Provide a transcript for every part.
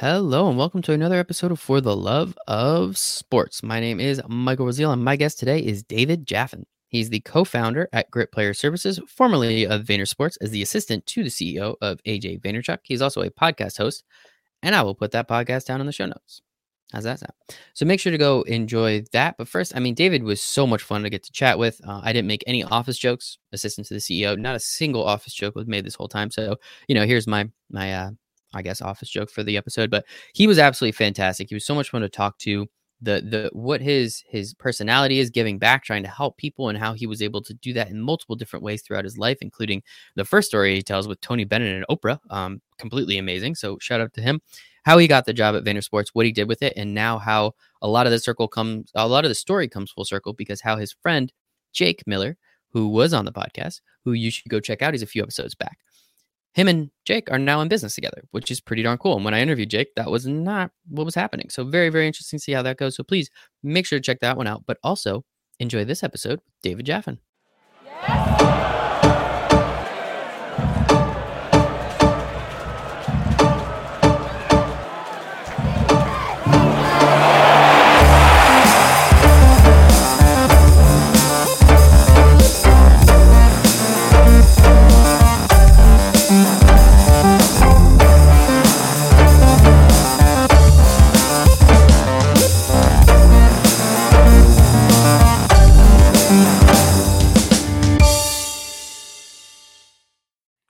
Hello and welcome to another episode of For the Love of Sports. My name is Michael Raziel and my guest today is David Jaffin. He's the co-founder at Grit Player Services, formerly of Vayner Sports, as the assistant to the CEO of AJ Vaynerchuk. He's also a podcast host, and I will put that podcast down in the show notes. How's that sound? So make sure to go enjoy that. But first, I mean, David was so much fun to get to chat with. Uh, I didn't make any office jokes. Assistant to the CEO, not a single office joke was made this whole time. So you know, here's my my uh, I guess office joke for the episode, but he was absolutely fantastic. He was so much fun to talk to. The the what his his personality is giving back, trying to help people, and how he was able to do that in multiple different ways throughout his life, including the first story he tells with Tony Bennett and Oprah. Um, completely amazing. So shout out to him. How he got the job at Vayner Sports, what he did with it, and now how a lot of the circle comes, a lot of the story comes full circle because how his friend Jake Miller, who was on the podcast, who you should go check out, he's a few episodes back him and Jake are now in business together, which is pretty darn cool. And when I interviewed Jake, that was not what was happening. So very, very interesting to see how that goes. So please make sure to check that one out, but also enjoy this episode with David Jaffin. Yes.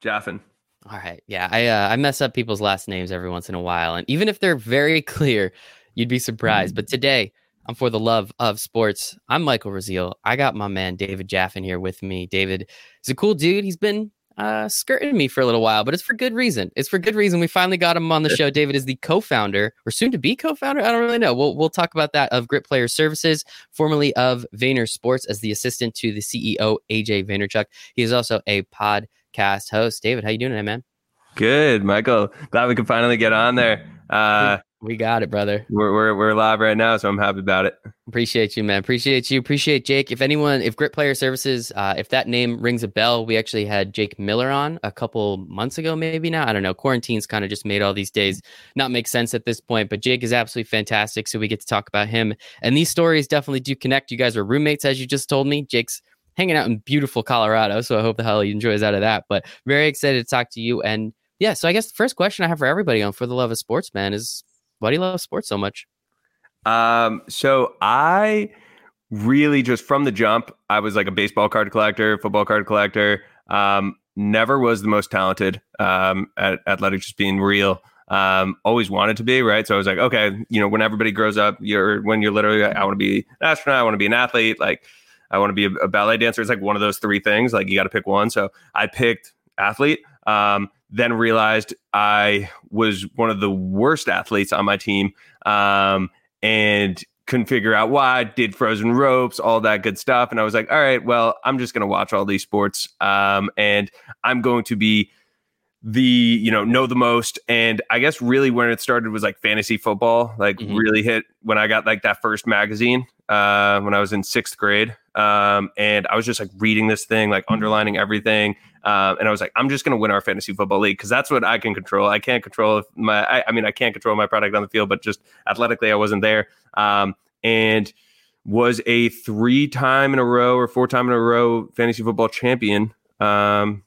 Jaffin. All right. Yeah, I uh, I mess up people's last names every once in a while, and even if they're very clear, you'd be surprised. But today, I'm for the love of sports. I'm Michael Raziel. I got my man David Jaffin here with me. David is a cool dude. He's been uh, skirting me for a little while, but it's for good reason. It's for good reason. We finally got him on the show. David is the co-founder, or soon to be co-founder. I don't really know. We'll we'll talk about that of Grit Player Services, formerly of Vayner Sports, as the assistant to the CEO AJ Vaynerchuk. He is also a pod podcast host. David, how you doing today, man? Good, Michael. Glad we could finally get on there. Uh, we, got it, brother. We're, we're we're live right now, so I'm happy about it. Appreciate you, man. Appreciate you. Appreciate Jake. If anyone, if Grit Player Services, uh, if that name rings a bell, we actually had Jake Miller on a couple months ago, maybe now. I don't know. Quarantine's kind of just made all these days not make sense at this point, but Jake is absolutely fantastic. So we get to talk about him. And these stories definitely do connect. You guys are roommates, as you just told me. Jake's hanging out in beautiful Colorado. So I hope the hell he enjoys out of that. But very excited to talk to you. And yeah, so I guess the first question I have for everybody on For the Love of Sports, man, is why do you love sports so much? Um, so I really just from the jump, I was like a baseball card collector, football card collector. Um, never was the most talented um, at athletics, just being real. Um, always wanted to be right. So I was like, okay, you know, when everybody grows up, you're when you're literally, I want to be an astronaut, I want to be an athlete, like I want to be a, a, ballet dancer. It's like one of those three things. Like you got to pick one. So I picked athlete. Um, then realized I was one of the worst athletes on my team, um, and couldn't figure out why. Did frozen ropes, all that good stuff, and I was like, all right, well, I'm just to watch all these sports, um, and I'm going to be the you know know the most. And i guess really when it started was like fantasy football like mm-hmm. really hit when i got like that first magazine uh when i was in sixth grade. Um and i was just like reading this thing like underlining everything. Uh, and i was like i'm just gonna win our fantasy football league because that's what i can control. I can't control my I, I, mean i can't control my product on the field but just athletically i wasn't there. Um and was a three time in a row or four time in a row fantasy football champion. Um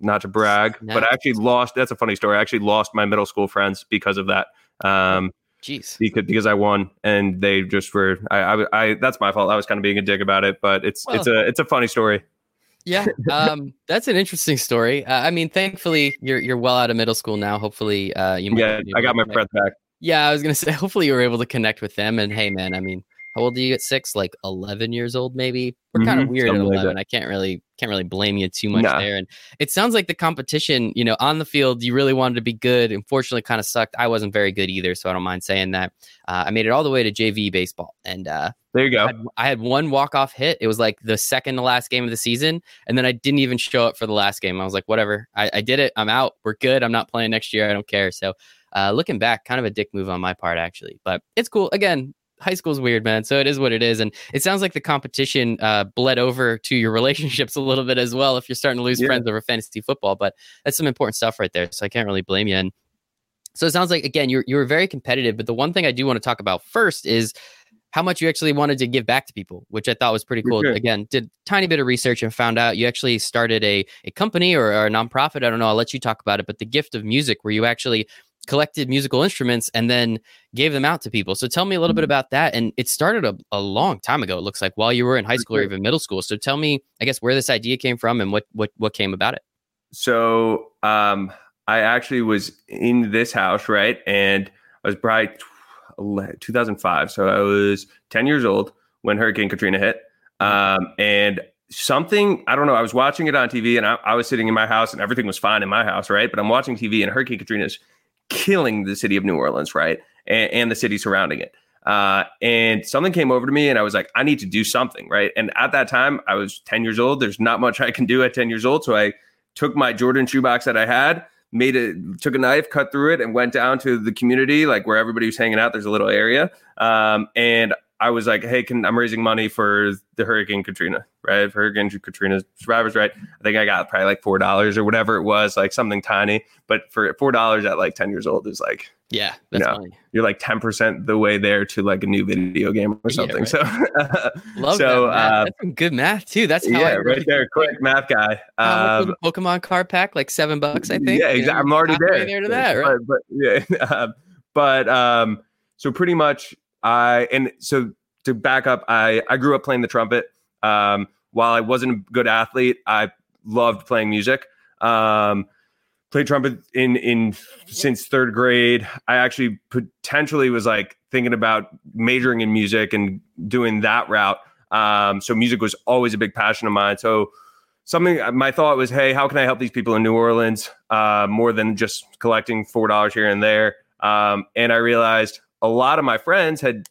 not to brag, but I actually lost. That's a funny story. I actually lost my middle school friends because of that. Um, Jeez. Because, because I won and they just were. I, I, I that's my fault. I was kind of being a dick about it, but it's well, it's a it's a funny story. Yeah, um, that's an interesting story. Uh, I mean, thankfully you're you're well out of middle school now. Hopefully, uh, you. Yeah, I got my breath back. Yeah, I was gonna say. Hopefully, you were able to connect with them. And hey, man, I mean, how old are you at six? Like eleven years old, maybe. We're mm-hmm, kind of weird at eleven. Like I can't really can't really blame you too much nah. there. And it sounds like the competition, you know, on the field, you really wanted to be good. Unfortunately, kind of sucked. I wasn't very good either, so I don't mind saying that. Uh, I made it all the way to JV baseball, and uh, there you go. I had, I had one walk off hit. It was like the second to last game of the season, and then I didn't even show up for the last game. I was like, whatever, I, I did it. I'm out. We're good. I'm not playing next year. I don't care. So. Uh, looking back, kind of a dick move on my part, actually, but it's cool. Again, high school's weird, man. So it is what it is. And it sounds like the competition uh, bled over to your relationships a little bit as well if you're starting to lose yeah. friends over fantasy football. But that's some important stuff right there. So I can't really blame you. And So it sounds like again you're you were very competitive, but the one thing I do want to talk about first is how much you actually wanted to give back to people, which I thought was pretty cool. Sure. Again, did tiny bit of research and found out you actually started a a company or, or a nonprofit. I don't know. I'll let you talk about it. But the gift of music, where you actually collected musical instruments and then gave them out to people. So tell me a little bit mm-hmm. about that. And it started a, a long time ago. It looks like while you were in high school or even middle school. So tell me, I guess, where this idea came from and what what what came about it. So um, I actually was in this house, right? And I was probably 2005. So I was 10 years old when Hurricane Katrina hit. Um, and something, I don't know, I was watching it on TV and I, I, was sitting in my house and everything was fine in my house, right? But I'm watching TV and Hurricane Katrina is killing the city of New Orleans, right? And, and the city surrounding it. Uh, and something came over to me and I was like, I need to do something, right? And at that time, I was 10 years old. There's not much I can do at 10 years old. So I took my Jordan shoebox that I had, made it, took a knife, cut through it, and went down to the community, like where everybody was hanging out. There's a little area. Um, and I was like, hey, can I'm raising money for the Hurricane Katrina, right? For Hurricane Katrina survivors, right? I think I got probably like four dollars or whatever it was, like something tiny. But for four dollars at like 10 years old is like yeah, that's you know, funny. You're like 10% the way there to like a new video game or something. Yeah, right. So love so, that. Uh, that's some good math too. That's how yeah, I right there. Quick math guy. Um, Pokemon card pack, like seven bucks, I think. Yeah, exactly. I'm already there. there to that, right? But, but yeah, uh, but um, so pretty much I and so to back up, I I grew up playing the trumpet. Um, while I wasn't a good athlete, I loved playing music. Um, played trumpet in in since third grade. I actually potentially was like thinking about majoring in music and doing that route. Um, so music was always a big passion of mine. So something my thought was, hey, how can I help these people in New Orleans uh, more than just collecting four dollars here and there? Um, and I realized a lot of my friends had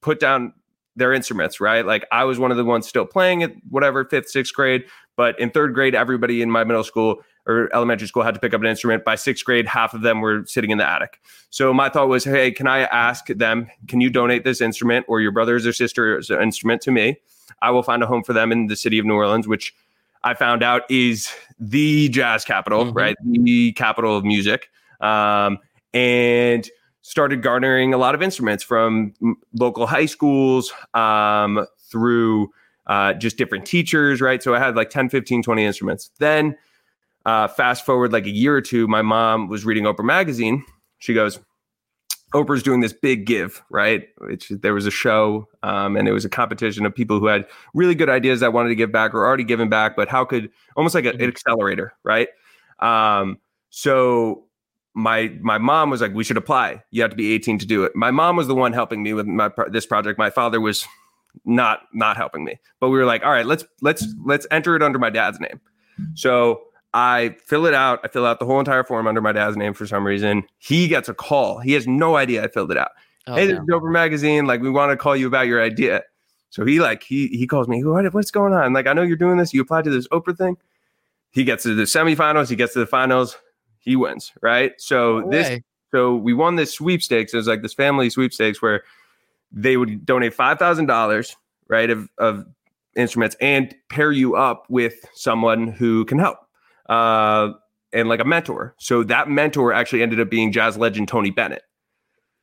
put down their instruments, right? Like I was one of the ones still playing at whatever fifth, sixth grade, but in third grade, everybody in my middle school or elementary school had to pick up an instrument. By sixth grade, half of them were sitting in the attic. So my thought was, hey, can I ask them, can you donate this instrument or your brother's or sister's instrument to me? I will find a home for them in the city of New Orleans, which I found out is the jazz capital, mm-hmm. right? The capital of music. Um, and started garnering a lot of instruments from local high schools um, through uh, just different teachers, right? So I had like 10, 15, 20 instruments. Then uh, fast forward like a year or two, my mom was reading Oprah magazine. She goes, Oprah's doing this big give, right? Which there was a show um, and it was a competition of people who had really good ideas that wanted to give back or already given back, but how could almost like a, an mm-hmm. accelerator, right? Um, so my my mom was like, "We should apply. You have to be 18 to do it." My mom was the one helping me with my this project. My father was not not helping me, but we were like, "All right, let's let's let's enter it under my dad's name." So I fill it out. I fill out the whole entire form under my dad's name for some reason. He gets a call. He has no idea I filled it out. Oh, hey, no. Dover Magazine. Like, we want to call you about your idea. So he like he he calls me. What, what's going on? Like, I know you're doing this. You applied to this Oprah thing. He gets to the semifinals. He gets to the finals. He wins. Right. So no this. So we won this sweepstakes. It was like this family sweepstakes where they would donate five thousand dollars, right, of of instruments and pair you up with someone who can help uh, and like a mentor. So that mentor actually ended up being jazz legend Tony Bennett.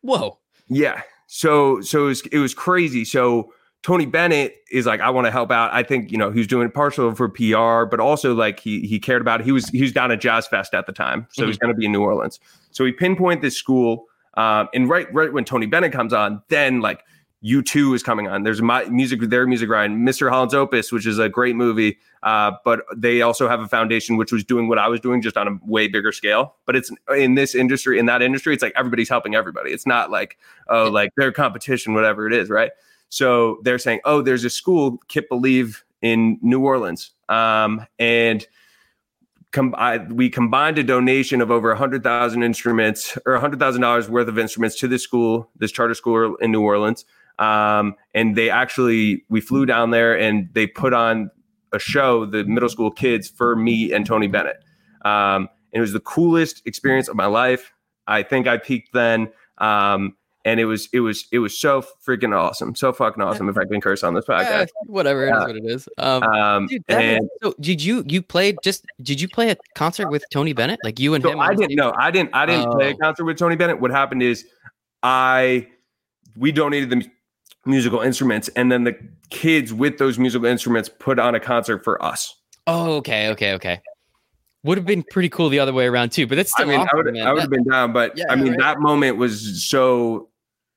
Whoa. Yeah. So so it was, it was crazy. So Tony Bennett is like, I want to help out. I think you know he's doing partial for PR, but also like he he cared about. It. He was he was down at Jazz Fest at the time, so mm-hmm. he's going to be in New Orleans. So he pinpoint this school, um, and right right when Tony Bennett comes on, then like U2 is coming on. There's my music, their music ride, Mr. Holland's Opus, which is a great movie. Uh, but they also have a foundation which was doing what I was doing, just on a way bigger scale. But it's in this industry, in that industry, it's like everybody's helping everybody. It's not like oh, like their competition, whatever it is, right? So they're saying, oh, there's a school, KIPP Believe in New Orleans, um, and. Com- I, we combined a donation of over 100,000 instruments or $100,000 worth of instruments to this school, this charter school in New Orleans. Um, and they actually, we flew down there and they put on a show, the middle school kids, for me and Tony Bennett. Um, and it was the coolest experience of my life. I think I peaked then. Um, and it was it was it was so freaking awesome, so fucking awesome. If I can curse on this podcast, whatever yeah. it is, what it is. Um, um dude, and is, so did you you played just did you play a concert with Tony Bennett like you and so him? I didn't know. I didn't I didn't oh. play a oh. concert with Tony Bennett. What happened is I we donated the musical instruments, and then the kids with those musical instruments put on a concert for us. Oh, okay, okay, okay. Would have been pretty cool the other way around too, but that's still. I mean, would, I would have been down, but yeah, I mean, right? that moment was so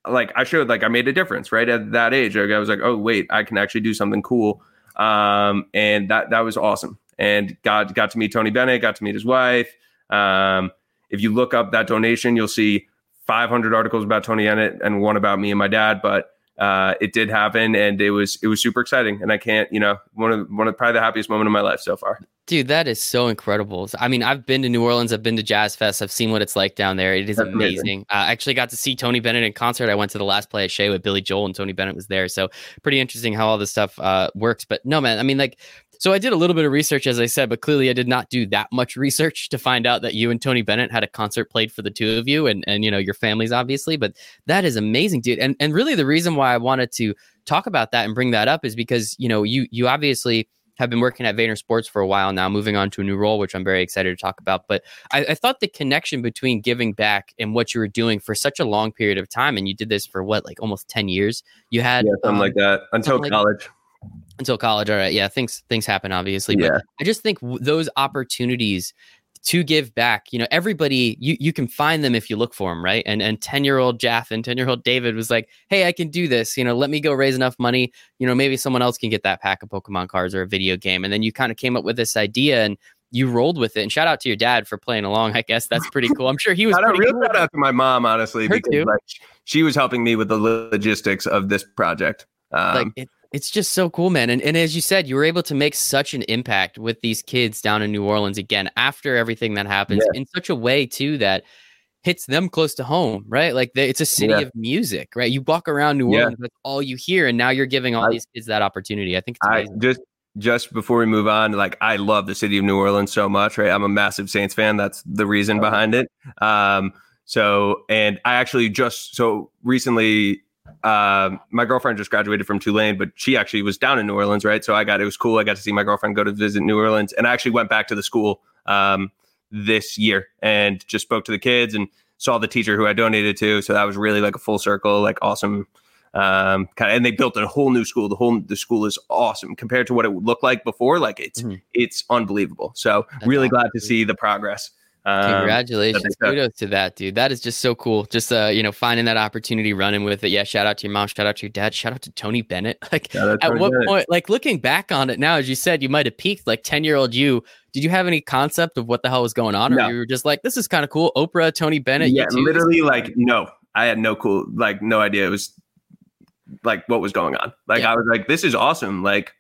like I showed like I made a difference right at that age. Like, I was like, oh wait, I can actually do something cool, um, and that that was awesome. And got got to meet Tony Bennett, got to meet his wife. Um, if you look up that donation, you'll see 500 articles about Tony Bennett and one about me and my dad. But uh, it did happen, and it was it was super exciting. And I can't, you know, one of one of probably the happiest moment of my life so far. Dude, that is so incredible. I mean, I've been to New Orleans, I've been to Jazz Fest, I've seen what it's like down there. It is That's amazing. amazing. Uh, I actually got to see Tony Bennett in concert. I went to the last play at Shea with Billy Joel, and Tony Bennett was there. So pretty interesting how all this stuff uh, works. But no, man, I mean, like so I did a little bit of research, as I said, but clearly I did not do that much research to find out that you and Tony Bennett had a concert played for the two of you and, and you know, your families, obviously. But that is amazing, dude. And and really the reason why I wanted to talk about that and bring that up is because, you know, you you obviously have been working at Vayner Sports for a while now, moving on to a new role, which I'm very excited to talk about. But I, I, thought the connection between giving back and what you were doing for such a long period of time, and you did this for what, like almost 10 years? You had yeah, something um, like that until college. Like, until college. All right, yeah, things things happen obviously, but yeah. I just think w- those opportunities to give back, you know, everybody you you can find them if you look for them, right? And and ten year old Jaffin ten year old David was like, hey, I can do this. You know, let me go raise enough money. You know, maybe someone else can get that pack of Pokemon cards or a video game, and then you kind of came up with this idea and you rolled with it. And shout out to your dad for playing along. I guess that's pretty cool. I'm sure he was. shout out, real cool. shout out to my mom, honestly, Her because like, she was helping me with the logistics of this project. Um, like it, it's just so cool, man. And, and as you said, you were able to make such an impact with these kids down in New Orleans again after everything that happens yeah. in such a way, too, that hits them close to home, right? Like they, it's a city yeah. of music, right? You walk around New Orleans, yeah. that's all you hear. And now you're giving all I, these kids that opportunity. I think I just, just before we move on, like I love the city of New Orleans so much, right? I'm a massive Saints fan. That's the reason behind it. Um, so, and I actually just so recently uh, my girlfriend just graduated from Tulane, but she actually was down in New Orleans, right? So I got it was cool. I got to see my girlfriend go to visit New Orleans, and I actually went back to the school um, this year and just spoke to the kids and saw the teacher who I donated to. So that was really like a full circle, like awesome. Um, kind of, and they built a whole new school. The whole the school is awesome compared to what it would look like before. Like it's mm-hmm. it's unbelievable. So That's really awesome. glad to see the progress. Um, Congratulations. Kudos to that, dude. That is just so cool. Just uh, you know, finding that opportunity, running with it. Yeah, shout out to your mom, shout out to your dad, shout out to Tony Bennett. Like at Tony what Bennett. point, like looking back on it now, as you said, you might have peaked like 10 year old you. Did you have any concept of what the hell was going on? Or no. you were just like, this is kind of cool. Oprah, Tony Bennett. Yeah, literally like no. I had no cool, like no idea it was like what was going on. Like yeah. I was like, this is awesome. Like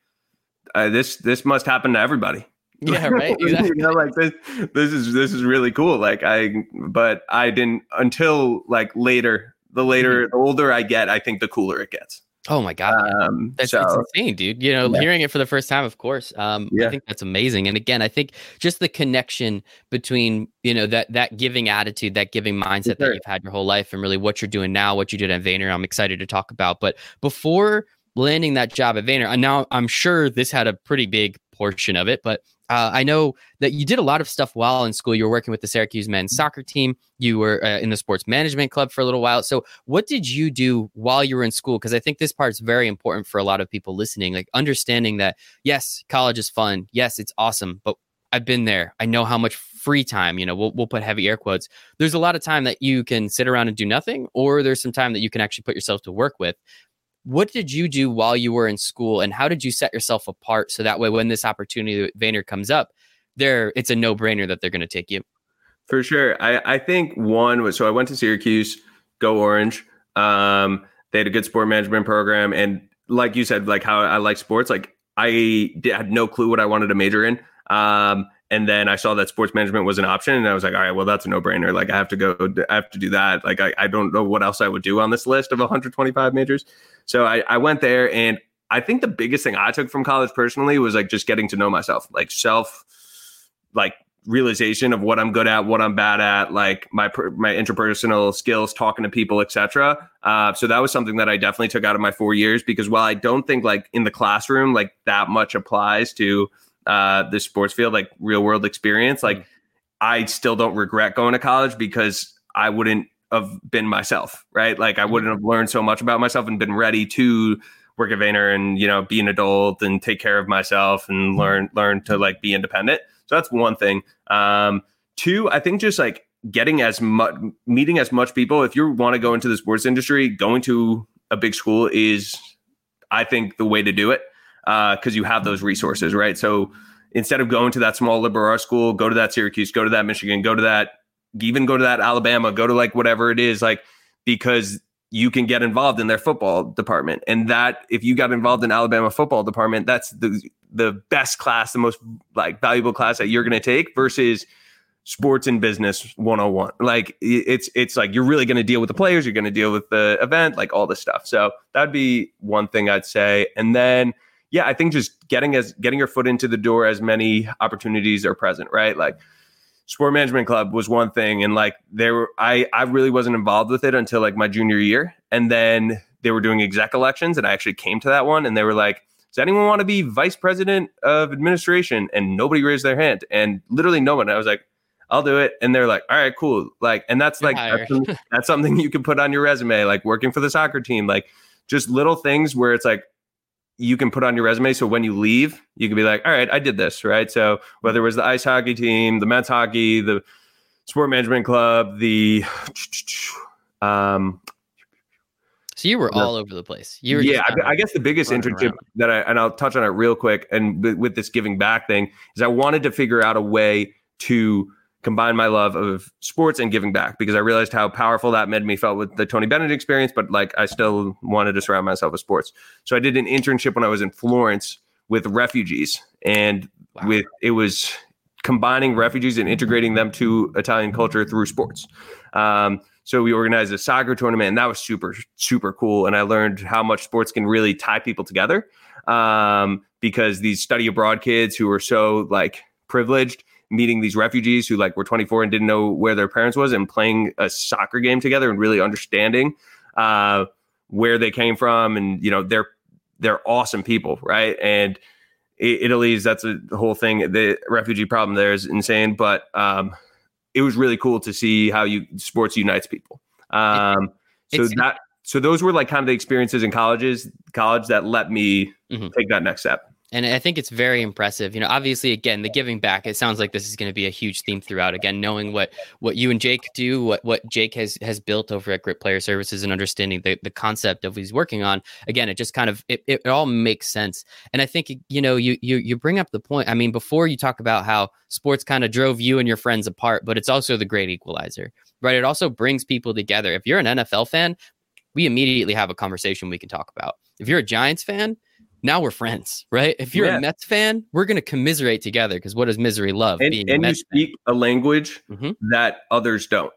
uh, this this must happen to everybody. Yeah, right. Exactly. you know, like this, this is this is really cool. Like I, but I didn't until like later. The later, mm-hmm. the older I get, I think the cooler it gets. Oh my god, um, that's, so, insane, dude. You know, yeah. hearing it for the first time, of course. Um, yeah. I think that's amazing. And again, I think just the connection between you know that that giving attitude, that giving mindset sure. that you've had your whole life, and really what you're doing now, what you did at Vayner. I'm excited to talk about. But before landing that job at Vayner, and now I'm sure this had a pretty big portion of it, but uh, I know that you did a lot of stuff while in school. You were working with the Syracuse men's soccer team. You were uh, in the sports management club for a little while. So, what did you do while you were in school? Because I think this part is very important for a lot of people listening. Like understanding that yes, college is fun. Yes, it's awesome. But I've been there. I know how much free time. You know, we'll we'll put heavy air quotes. There's a lot of time that you can sit around and do nothing, or there's some time that you can actually put yourself to work with what did you do while you were in school and how did you set yourself apart so that way when this opportunity with Vayner comes up, there it's a no-brainer that they're going to take you? For sure. I, I think one was so I went to Syracuse, go orange. Um, they had a good sport management program. And like you said, like how I like sports, like I did, had no clue what I wanted to major in. Um, and then I saw that sports management was an option, and I was like, all right, well, that's a no brainer. Like, I have to go, I have to do that. Like, I, I don't know what else I would do on this list of 125 majors. So I, I went there, and I think the biggest thing I took from college personally was like just getting to know myself, like self, like realization of what I'm good at, what I'm bad at, like my my interpersonal skills, talking to people, etc. Uh, so that was something that I definitely took out of my four years because while I don't think like in the classroom like that much applies to uh, the sports field, like real world experience, like mm-hmm. I still don't regret going to college because I wouldn't have been myself, right? Like I mm-hmm. wouldn't have learned so much about myself and been ready to work at Vayner and you know be an adult and take care of myself and mm-hmm. learn learn to like be independent. So that's one thing. Um, two, I think just like getting as much meeting as much people. If you want to go into the sports industry, going to a big school is, I think, the way to do it because uh, you have those resources, right? So instead of going to that small liberal arts school, go to that Syracuse, go to that Michigan, go to that even go to that Alabama, go to like whatever it is, like because you can get involved in their football department. And that if you got involved in Alabama football department, that's the the best class, the most like valuable class that you're going to take versus sports and business 101. Like it's it's like you're really going to deal with the players, you're going to deal with the event, like all this stuff. So that'd be one thing I'd say. And then yeah, I think just getting as getting your foot into the door as many opportunities are present, right? Like sport management club was one thing and like there were i i really wasn't involved with it until like my junior year and then they were doing exec elections and i actually came to that one and they were like does anyone want to be vice president of administration? And nobody raised their hand and literally no one. I was like i'll do it. And they're like all right cool. Like and that's like that's, that's something you can put on your resume like working for the soccer team like just little things where it's like you can put on your resume. So when you leave, you can be like, all right, I did this, right? So whether it was the ice hockey team, the men's hockey, the sport management club, the um so you were all over the place. You were yeah. I, I, guess the biggest internship around. that I and I'll touch on it real quick. And with this giving back thing is I wanted to figure out a way to combine my love of sports and giving back because I realized how powerful that made me felt with the Tony Bennett experience, but like I still wanted to surround myself with sports. So I did an internship when I was in Florence with refugees and wow. with it was combining refugees and integrating them to Italian culture through sports. Um, so we organized a soccer tournament and that was super, super cool. And I learned how much sports can really tie people together um, because these study abroad kids who are so like privileged meeting these refugees who like were 24 and didn't know where their parents was and playing a soccer game together and really understanding uh, where they came from and you know they're they're awesome people right? And Italy's that's a whole thing. The refugee problem there is insane but um, it was really cool to see how you sports unites people. Um, so that so those were like kind of the experiences in colleges college that let me mm-hmm. take that next step and I think it's very impressive. You know, obviously, again, the giving back. It sounds like this is going to be a huge theme throughout. Again, knowing what what you and Jake do, what what Jake has has built over at Grit Player Services, and understanding the the concept of what he's working on. Again, it just kind of it, it all makes sense. And I think you know you you you bring up the point. I mean, before you talk about how sports kind of drove you and your friends apart, but it's also the great equalizer, right? It also brings people together. If you're an NFL fan, we immediately have a conversation we can talk about. If you're a Giants fan now we're friends, right? If you're yeah. a Mets fan, we're going to commiserate together because what does misery love? And, and you speak fan. a language mm-hmm. that others don't,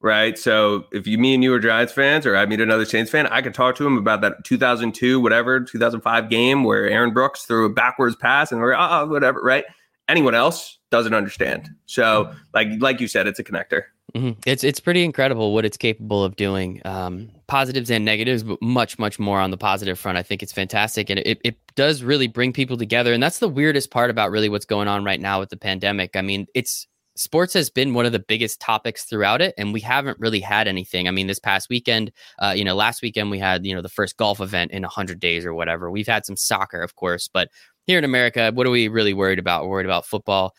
right? So if you, me and you are Giants fans, or I meet another Saints fan, I can talk to him about that 2002, whatever, 2005 game where Aaron Brooks threw a backwards pass and we're, oh, whatever, right? Anyone else doesn't understand. So, like, like you said, it's a connector. Mm-hmm. It's it's pretty incredible what it's capable of doing. Um, positives and negatives, but much much more on the positive front. I think it's fantastic, and it it does really bring people together. And that's the weirdest part about really what's going on right now with the pandemic. I mean, it's sports has been one of the biggest topics throughout it, and we haven't really had anything. I mean, this past weekend, uh, you know, last weekend we had you know the first golf event in hundred days or whatever. We've had some soccer, of course, but here in America, what are we really worried about? We're worried about football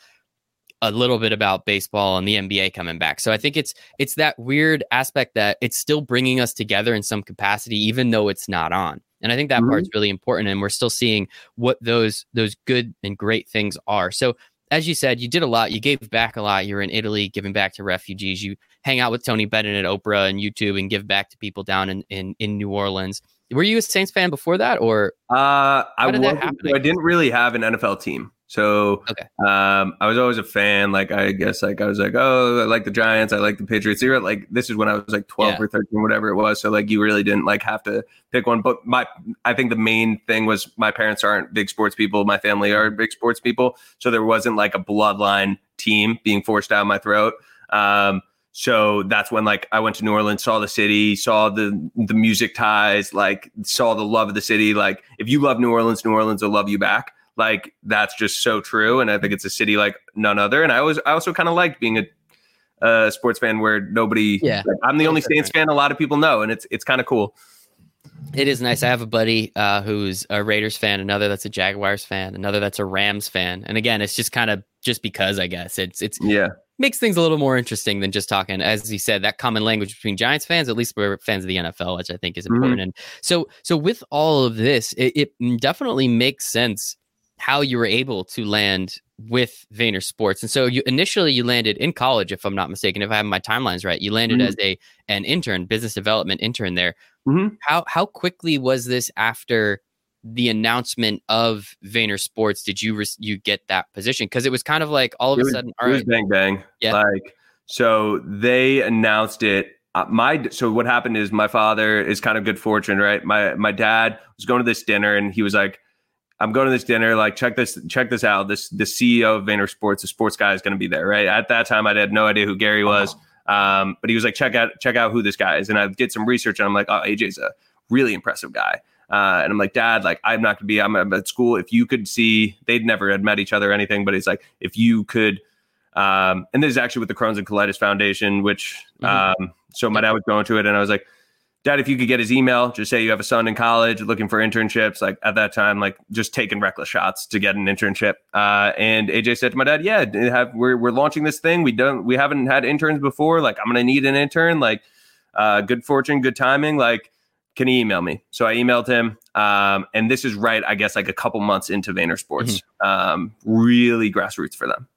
a little bit about baseball and the NBA coming back. So I think it's it's that weird aspect that it's still bringing us together in some capacity, even though it's not on. And I think that mm-hmm. part's really important. And we're still seeing what those those good and great things are. So as you said, you did a lot. You gave back a lot. You were in Italy giving back to refugees. You hang out with Tony Bennett at Oprah and U2 and give back to people down in in, in New Orleans. Were you a Saints fan before that, or uh, I was, I didn't really have an NFL team. So Okay. um, I was always a fan. Like I guess like I was like, oh, I like the Giants, I like the Patriots. You're like this is when I was like 12 Yeah. or 13, whatever it was. So like you really didn't like have to pick one. But my I think the main thing was my parents aren't big sports people. My family are big sports people. So there wasn't like a bloodline team being forced down my throat. Um, so that's when like I went to New Orleans, saw the city, saw the the music ties, like saw the love of the city. Like if you love New Orleans, New Orleans will love you back. Like that's just so true, and I think it's a city like none other. And I was I also kind of liked being a, a sports fan where nobody. Yeah. like, I'm the only Saints fan a lot of people know, and it's it's kind of cool. It is nice. I have a buddy uh, who's a Raiders fan, another that's a Jaguars fan, another that's a Rams fan. And again, it's just kind of just because I guess it's it's Yeah, makes things a little more interesting than just talking. As he said, that common language between Giants fans, at least we're fans of the NFL, which I think is important. And so, so with all of this, it, it definitely makes sense how you were able to land with Vayner Sports. And so, you initially you landed in college, if I'm not mistaken, if I have my timelines right. You landed Mhm. as a an intern, business development intern there. Mhm. How how quickly was this after? the announcement of Vayner Sports, did you re- you get that position? Because it was kind of like all of It a sudden, all it was bang bang. Yeah. Like so they announced it. Uh, my so what happened is my father is kind of good fortune, right? My my dad was going to this dinner and he was like, "I'm going to this dinner. Like check this check this out. This the CEO of Vayner Sports, the sports guy, is going to be there, right?" At that time, I had no idea who Gary was, um, but he was like, "Check out check out who this guy is." And I did some research and I'm like, "Oh, AJ's a really impressive guy." Uh, and I'm like, Dad, like I'm not gonna be. I'm at school. If you could see, they'd never had met each other or anything, but it's like if you could. Um, and this is actually with the Crohn's and Colitis Foundation, which Mhm. um, so my dad was going to it, and I was like, Dad, if you could get his email, just say you have a son in college looking for internships. Like at that time, like just taking reckless shots to get an internship. Uh, and AJ said to my dad, "Yeah, have, we're we're launching this thing. We don't we haven't had interns before. Like I'm gonna need an intern. Like uh, good fortune, good timing. Like can he email me? So I emailed him. Um, and this is right, I guess, like a couple months into Vayner Sports. Um, really grassroots for them.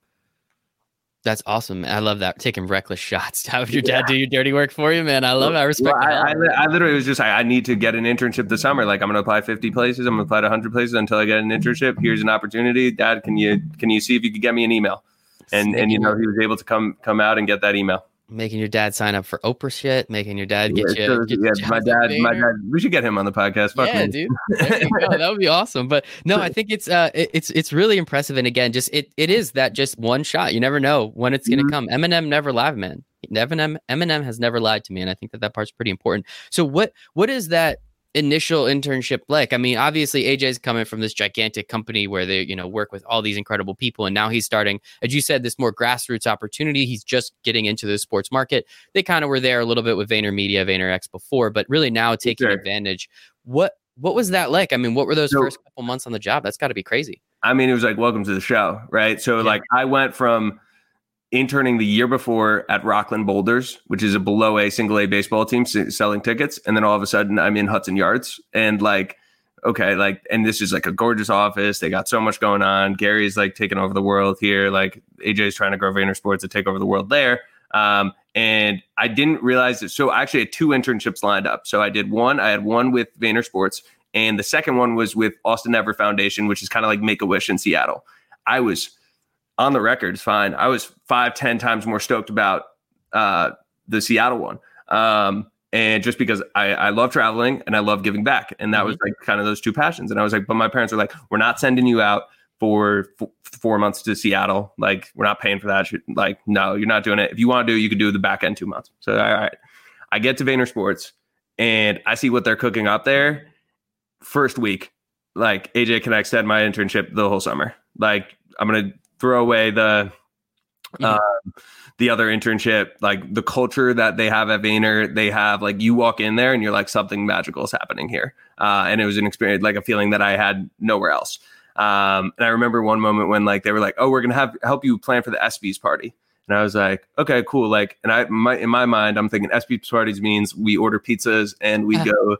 That's awesome. I love that. Taking reckless shots to have your dad do your dirty work for you, man. I love it. I respect Well, I, I, out of li- it. I literally was just like, I need to get an internship this summer. Like I'm going to apply 50 places. I'm going to apply to 100 places until I get an internship. Here's an opportunity. Dad, can you can you see if you could get me an email? And and you know he was able to come come out and get that email. Making your dad sign up for Oprah shit, making your dad get Yeah, you. so, get yeah, you my dad, my dad. We should get him on the podcast. Fuck yeah, me. dude. There you go. That would be awesome. But no, I think it's uh it- it's it's really impressive. And again, just it it is that just one shot. You never know when it's gonna Mhm. come. Eminem never lied, man. Eminem Eminem has never lied to me, and I think that that part's pretty important. So what what is that initial internship like? I mean, obviously AJ's coming from this gigantic company where they you know work with all these incredible people, and now he's starting, as you said, this more grassroots opportunity. He's just getting into the sports market. They kind of were there a little bit with VaynerMedia, VaynerX before, but really now taking Sure. advantage. What what was that like? I mean, what were those So- first couple months on the job? That's got to be crazy. I mean, it was like welcome to the show, right? So Yeah. like I went from interning the year before at Rockland Boulders, which is a below A single A baseball team s- selling tickets, and then all of a sudden I'm in Hudson Yards and like okay, like and this is like a gorgeous office. They got so much going on. Gary's like taking over the world here. Like AJ's trying to grow Vayner Sports to take over the world there. Um, and I didn't realize that. So I actually had two internships lined up. So I did one. I had one with Vayner Sports, and the second one was with Austin Ever Foundation, which is kind of like Make a Wish in Seattle. I was on the record, it's fine. I was five, ten times more stoked about uh, the Seattle one. Um, and just because I, I love traveling and I love giving back. And that was like kind of those two passions. And I was like, but my parents were like, we're not sending you out for f- four months to Seattle. Like, we're not paying for that. Like, no, you're not doing it. If you want to do it, you can do the back end two months. So, all right. I get to Vayner Sports and I see what they're cooking up there. First week, like AJ can extend my internship the whole summer. Like, I'm going to throw away the Mhm. um, the other internship, like the culture that they have at Vayner, they have like you walk in there and you're like something magical is happening here, uh, and it was an experience like a feeling that I had nowhere else. Um, and I remember one moment when like they were like, "Oh, we're gonna have help you plan for the ESPYS party," and I was like, "Okay, cool." Like, and I my in my mind, I'm thinking ESPYS parties means we order pizzas and we go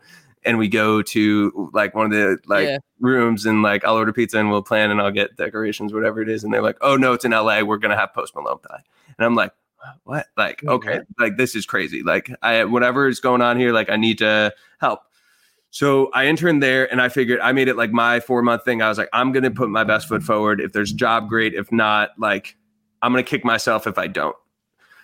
and we go to like one of the like Yeah. rooms and like I'll order pizza and we'll plan and I'll get decorations, whatever it is. And they're like, oh no, it's in LA. We're gonna have Post Malone. And I'm like, what? Like, oh, okay, what? like this is crazy. Like I whatever is going on here, like I need to help. So I interned there and I figured I made it like my four month thing. I was like, I'm to put my best foot forward. If there's a job, great. If not, like, I'm to kick myself if I don't.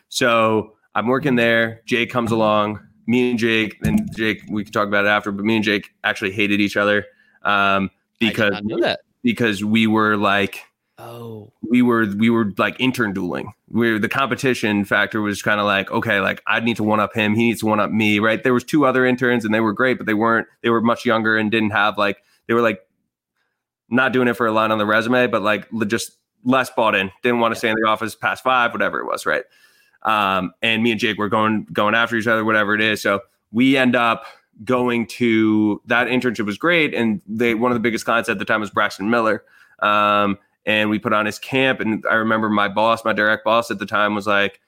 So I'm working mm. there. Jay comes along. Me and Jake, and Jake, we can talk about it after, but me and Jake actually hated each other um, because because we were like, oh, we were we were like intern dueling. Where the competition factor was kind of like, okay, like I need to one up him, he needs to one up me, right? There was two other interns and they were great, but they weren't. They were much younger and didn't have like they were like not doing it for a line on the resume, but like just less bought in. Didn't want to stay in the office past five, whatever it was, right? Um, and me and Jake were going going after each other, whatever it is. So we end up going to that internship was great, and they one of the biggest clients at the time was Braxton Miller. Um, and we put on his camp, and I remember my boss, my direct boss at the time, was like,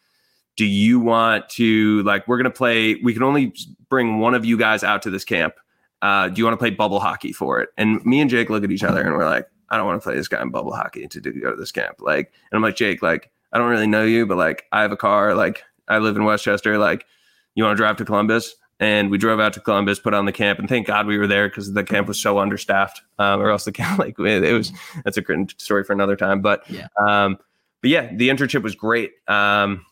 "Do you want to like we're gonna play? We can only bring one of you guys out to this camp. Uh, do you want to play bubble hockey for it?" And me and Jake look at each other, and we're like, "I don't want to play this guy in bubble hockey to, to go to this camp." Like, and I'm like, Jake, like I don't really know you, but like I have a car, like I live in Westchester, like you want to drive to Columbus? And we drove out to Columbus, put on the camp, and thank God we were there because the camp was so understaffed, um, or else the camp like it was. That's a great story for another time. But yeah, um, but yeah, the internship was great. Um,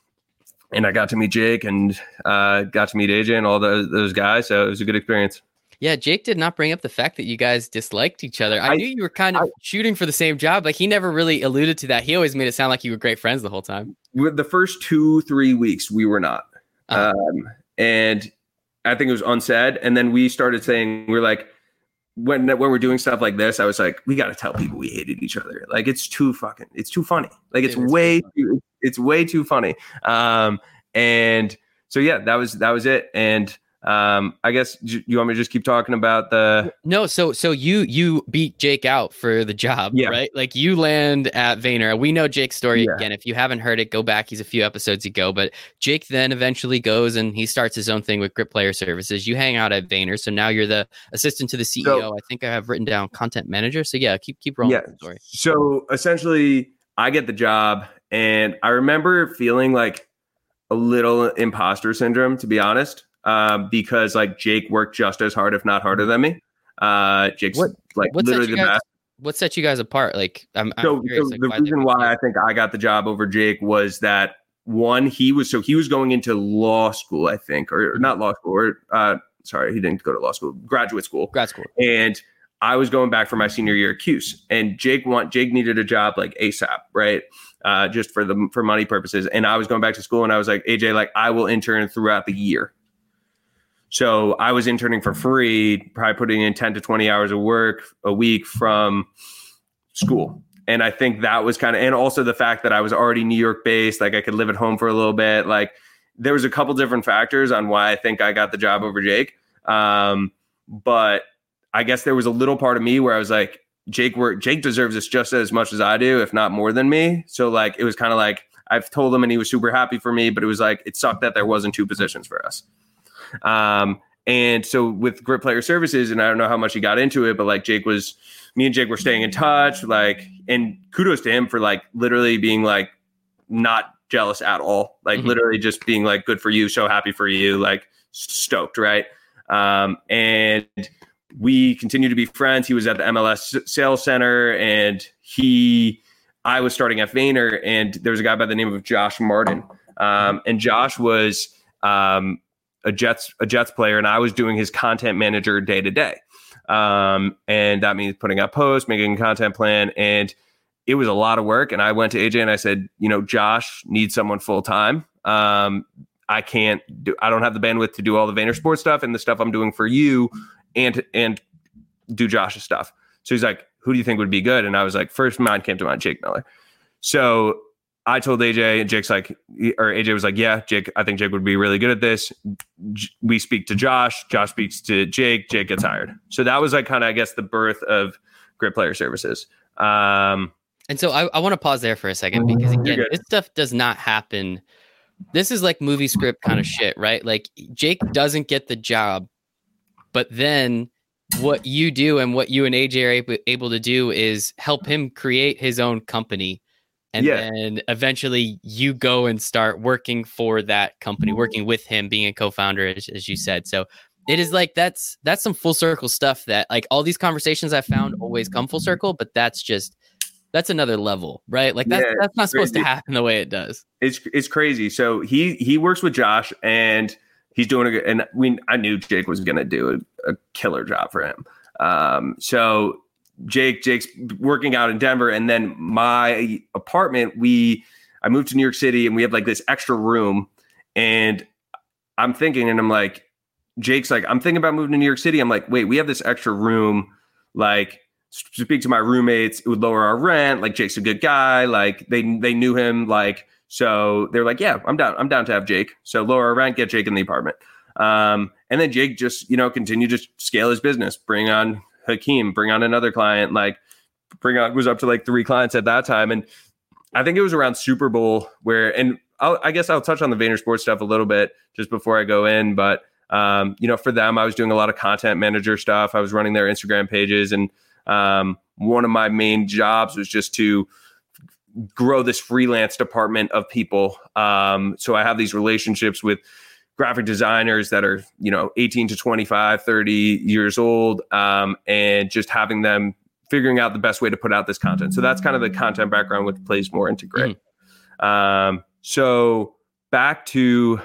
and I got to meet Jake and uh, got to meet AJ and all those, those guys. So it was a good experience. Yeah, Jake did not bring up the fact that you guys disliked each other. I, I knew you were kind of I, shooting for the same job. Like he never really alluded to that. He always made it sound like you were great friends the whole time. The first two, three weeks, we were not. Uh-huh. Um, and I think it was unsaid. And then we started saying, we're like, when when we're doing stuff like this, I was like, we got to tell people we hated each other. Like it's too fucking, it's too funny. Like it's it way, too, it's way too funny. Um, and so yeah, that was that was it. And um, I guess you want me to just keep talking about the no. So so you you beat Jake out for the job, yeah. right? Like you land at Vayner. We know Jake's story yeah. again. If you haven't heard it, go back. He's a few episodes ago. But Jake then eventually goes and he starts his own thing with Grit Player Services. You hang out at Vayner, so now you're the assistant to the CEO. So, I think I have written down content manager. So yeah, keep keep rolling. Yeah. Story. So essentially, I get the job, and I remember feeling like a little imposter syndrome, to be honest um, because like Jake worked just as hard, if not harder than me. Uh, Jake's what, like literally the guys, best. What set you guys apart? Like, I'm, I'm so, curious, so like, the why reason why I think I got the job over Jake was that one, he was so he was going into law school, I think, or, or not law school, or uh, sorry, he didn't go to law school, graduate school, grad school, and I was going back for my senior year at Cuse, and Jake want Jake needed a job like ASAP, right? Uh, just for the for money purposes, and I was going back to school, and I was like, AJ, like I will intern throughout the year, so I was interning for free, probably putting in 10 to 20 hours of work a week from school. And I think that was kind of, and also the fact that I was already New York based, like I could live at home for a little bit. Like there was a couple different factors on why I think I got the job over Jake. Um, but I guess there was a little part of me where I was like, Jake Jake deserves this just as much as I do, if not more than me. So like it was kind of like I've told him and he was super happy for me, but it was like it sucked that there wasn't two positions for us. Um, and so with Grit Player Services, and I don't know how much he got into it, but like Jake was, me and Jake were staying in touch. Like, and kudos to him for like literally being like not jealous at all. Like mm-hmm. literally just being like, good for you, so happy for you, like stoked, right? Um, and we continue to be friends. He was at the MLS Sales Center, and he, I was starting at Vayner, and there was a guy by the name of Josh Martin, um, and Josh was um, a Jets a Jets player, and I was doing his content manager day to day. Um, and that means putting out posts, making a content plan, and it was a lot of work. And I went to AJ and I said, you know, Josh needs someone full time. Um, I can't do. I don't have the bandwidth to do all the Vayner Sports stuff and the stuff I'm doing for you, and and do Josh's stuff. So he's like, who do you think would be good? And I was like, first mind came to mind, Jake Miller. So I told AJ, and Jake's like, or AJ was like, yeah, Jake, I think Jake would be really good at this. We speak to Josh, Josh speaks to Jake, Jake gets hired. So that was like kind of, I guess, the birth of Grit Player Services. Um, and so I, I want to pause there for a second because again, this stuff does not happen. This is like movie script kind of shit, right? Like Jake doesn't get the job, but then what you do and what you and AJ are able, able to do is help him create his own company and yeah. then eventually you go and start working for that company working with him being a co-founder as, as, you said so it is like that's that's some full circle stuff that like all these conversations I found always come full circle, but that's just that's another level, right? Like that's yeah, that's not supposed crazy. to happen the way it does. It's it's crazy. So he he works with Josh and he's doing a good and we I knew Jake was gonna do a, a killer job for him. Um so Jake Jake's working out in Denver and then my apartment we I moved to New York City and we have like this extra room and I'm thinking and I'm like Jake's like, I'm thinking about moving to New York City. I'm like, wait, we have this extra room. Like, speak to my roommates, it would lower our rent. Like, Jake's a good guy. Like, they they knew him. Like, so they're like, yeah, I'm down. I'm down to have Jake. So lower our rent, get Jake in the apartment. Um, and then Jake just, you know, continue to scale his business, bring on Hakeem, bring on another client, like bring on was up to like three clients at that time. And I think it was around Super Bowl where, and I'll, I guess I'll touch on the Vayner Sports stuff a little bit just before I go in, but um, you know, for them, I was doing a lot of content manager stuff. I was running their Instagram pages, and um, one of my main jobs was just to grow this freelance department of people. Um, so I have these relationships with graphic designers that are, you know, 18 to 25, 30 years old, um, and just having them figuring out the best way to put out this content. So that's kind of the content background, which plays more into grit. Mm-hmm. Um, so back to,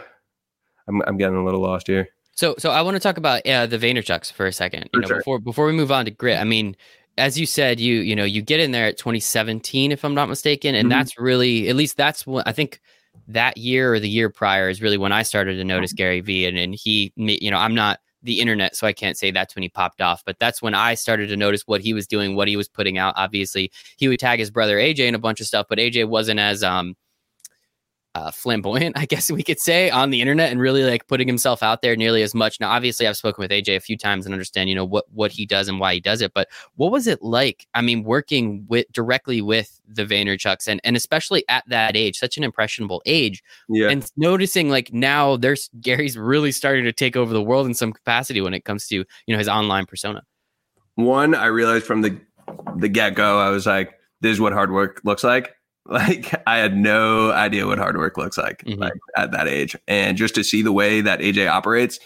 I'm, I'm getting a little lost here. So, so I want to talk about uh, the Vaynerchuks for a second. You know, sure. before before we move on to grit. I mean, as you said, you you know you get in there at 2017, if I'm not mistaken, and mm-hmm. that's really at least that's what I think that year or the year prior is really when I started to notice Gary Vee, and and he, you know, I'm not the internet, so I can't say that's when he popped off, but that's when I started to notice what he was doing, what he was putting out. Obviously, he would tag his brother AJ in a bunch of stuff, but AJ wasn't as um uh, flamboyant, I guess we could say, on the internet and really like putting himself out there nearly as much. Now, obviously, I've spoken with AJ a few times and understand, you know, what what he does and why he does it. But what was it like? I mean, working with directly with the Vaynerchuks and and especially at that age, such an impressionable age, yeah, and noticing like now there's Gary's really starting to take over the world in some capacity when it comes to you know his online persona. One, I realized from the the get go, I was like, this is what hard work looks like like I had no idea what hard work looks like, mm-hmm. like at that age, and just to see the way that AJ operates,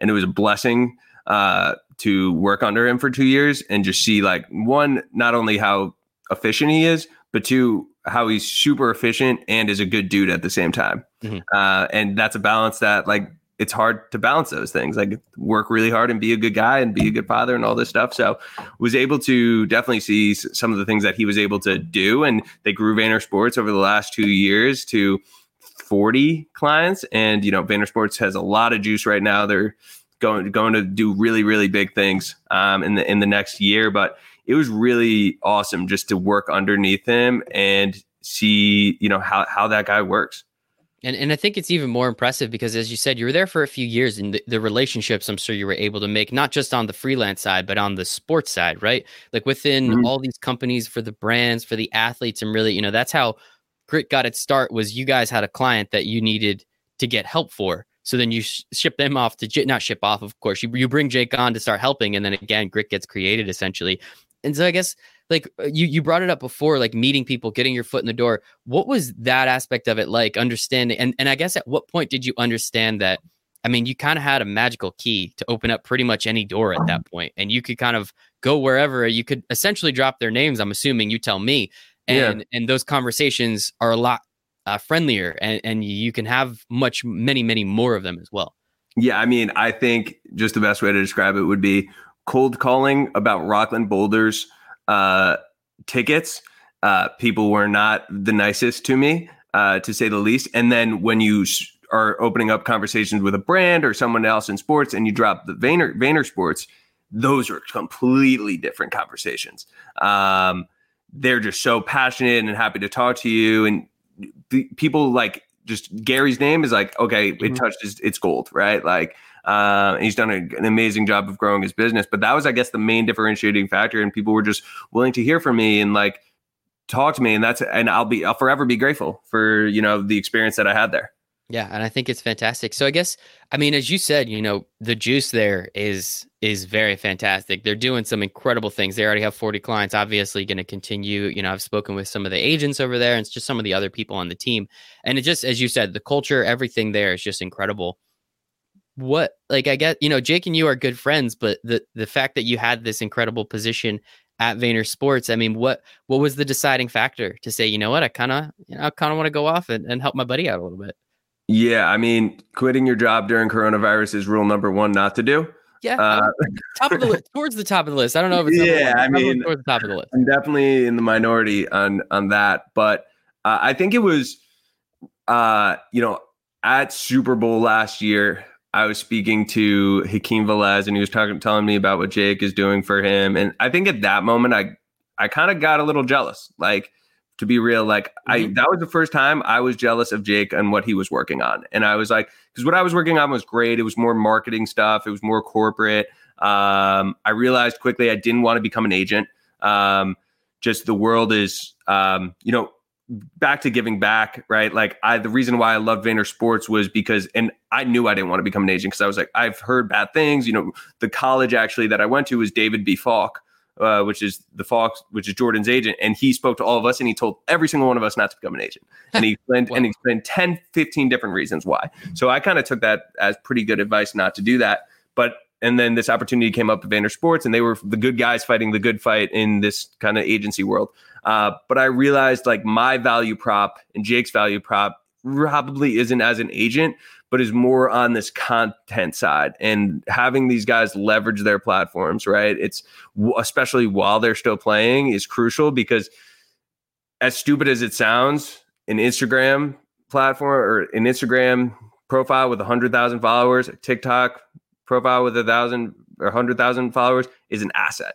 and it was a blessing uh, to work under him for two years and just see like one, not only how efficient he is, but two, how he's super efficient and is a good dude at the same time. Mm-hmm. Uh, and that's a balance that like it's hard to balance those things like work really hard and be a good guy and be a good father and all this stuff. So was able to definitely see some of the things that he was able to do and they grew Vayner Sports over the last two years to 40 clients. And you know Vayner Sports has a lot of juice right now. They're going going to do really really big things um, in the in the next year. But it was really awesome just to work underneath him and see you know how how that guy works and and I think it's even more impressive because as you said, you were there for a few years and the, the, relationships I'm sure you were able to make, not just on the freelance side, but on the sports side, right? Like within mm-hmm. all these companies for the brands, for the athletes, and really, you know, that's how Grit got its start was you guys had a client that you needed to get help for. So then you sh- ship them off to not ship off, of course. You you bring Jake on to start helping, and then again, Grit gets created essentially. And so I guess like uh, you you brought it up before like meeting people getting your foot in the door what was that aspect of it like understanding and and i guess at what point did you understand that i mean you kind of had a magical key to open up pretty much any door at that point and you could kind of go wherever you could essentially drop their names i'm assuming you tell me and yeah. and those conversations are a lot uh, friendlier and and you can have much many many more of them as well yeah i mean i think just the best way to describe it would be cold calling about rockland boulders uh, tickets, uh, people were not the nicest to me, uh, to say the least. And then when you are opening up conversations with a brand or someone else in sports, and you drop the Vayner Vayner Sports, those are completely different conversations. Um, they're just so passionate and happy to talk to you, and people like just Gary's name is like okay, it mm-hmm. touched it's gold, right? Like uh, he's done a, an amazing job of growing his business. But that was, I guess, the main differentiating factor. And people were just willing to hear from me and like talk to me. And that's, and I'll be, I'll forever be grateful for, you know, the experience that I had there. Yeah, and I think it's fantastic. So I guess I mean as you said, you know, the juice there is is very fantastic. They're doing some incredible things. They already have 40 clients, obviously going to continue. You know, I've spoken with some of the agents over there and just some of the other people on the team. And it just as you said, the culture, everything there is just incredible what like I get you know Jake and you are good friends, but the the fact that you had this incredible position at Vayner Sports, I mean, what what was the deciding factor to say, you know what, I kind of you know I kind of want to go off and, and help my buddy out a little bit. Yeah, I mean, quitting your job during coronavirus is rule number one not to do. Yeah, uh, top of the list, towards the top of the list. I don't know if it's yeah. I mean, towards the top of the list. I'm definitely in the minority on on that, but uh, I think it was, uh, you know, at Super Bowl last year, I was speaking to Hakeem Velez and he was talking, telling me about what Jake is doing for him. And I think at that moment, I, I kind of got a little jealous. Like, to be real, like mm-hmm. I, that was the first time I was jealous of Jake and what he was working on. And I was like, because what I was working on was great. It was more marketing stuff. It was more corporate. Um, I realized quickly I didn't want to become an agent. Um, just the world is, um, you know, back to giving back, right? Like I, the reason why I loved Vayner Sports was because, and I knew I didn't want to become an agent because I was like, I've heard bad things. You know, the college actually that I went to was David B. Falk, uh, which is the Falk, which is Jordan's agent, and he spoke to all of us and he told every single one of us not to become an agent. And he explained, wow. and he explained 10, 15 different reasons why. So I kind of took that as pretty good advice not to do that. But and then this opportunity came up at Vayner Sports, and they were the good guys fighting the good fight in this kind of agency world. Uh, but I realized like my value prop and Jake's value prop probably isn't as an agent, but is more on this content side and having these guys leverage their platforms, right? It's especially while they're still playing is crucial because as stupid as it sounds, an Instagram platform or an Instagram profile with 100,000 followers, TikTok profile with a thousand or 100,000 followers is an asset.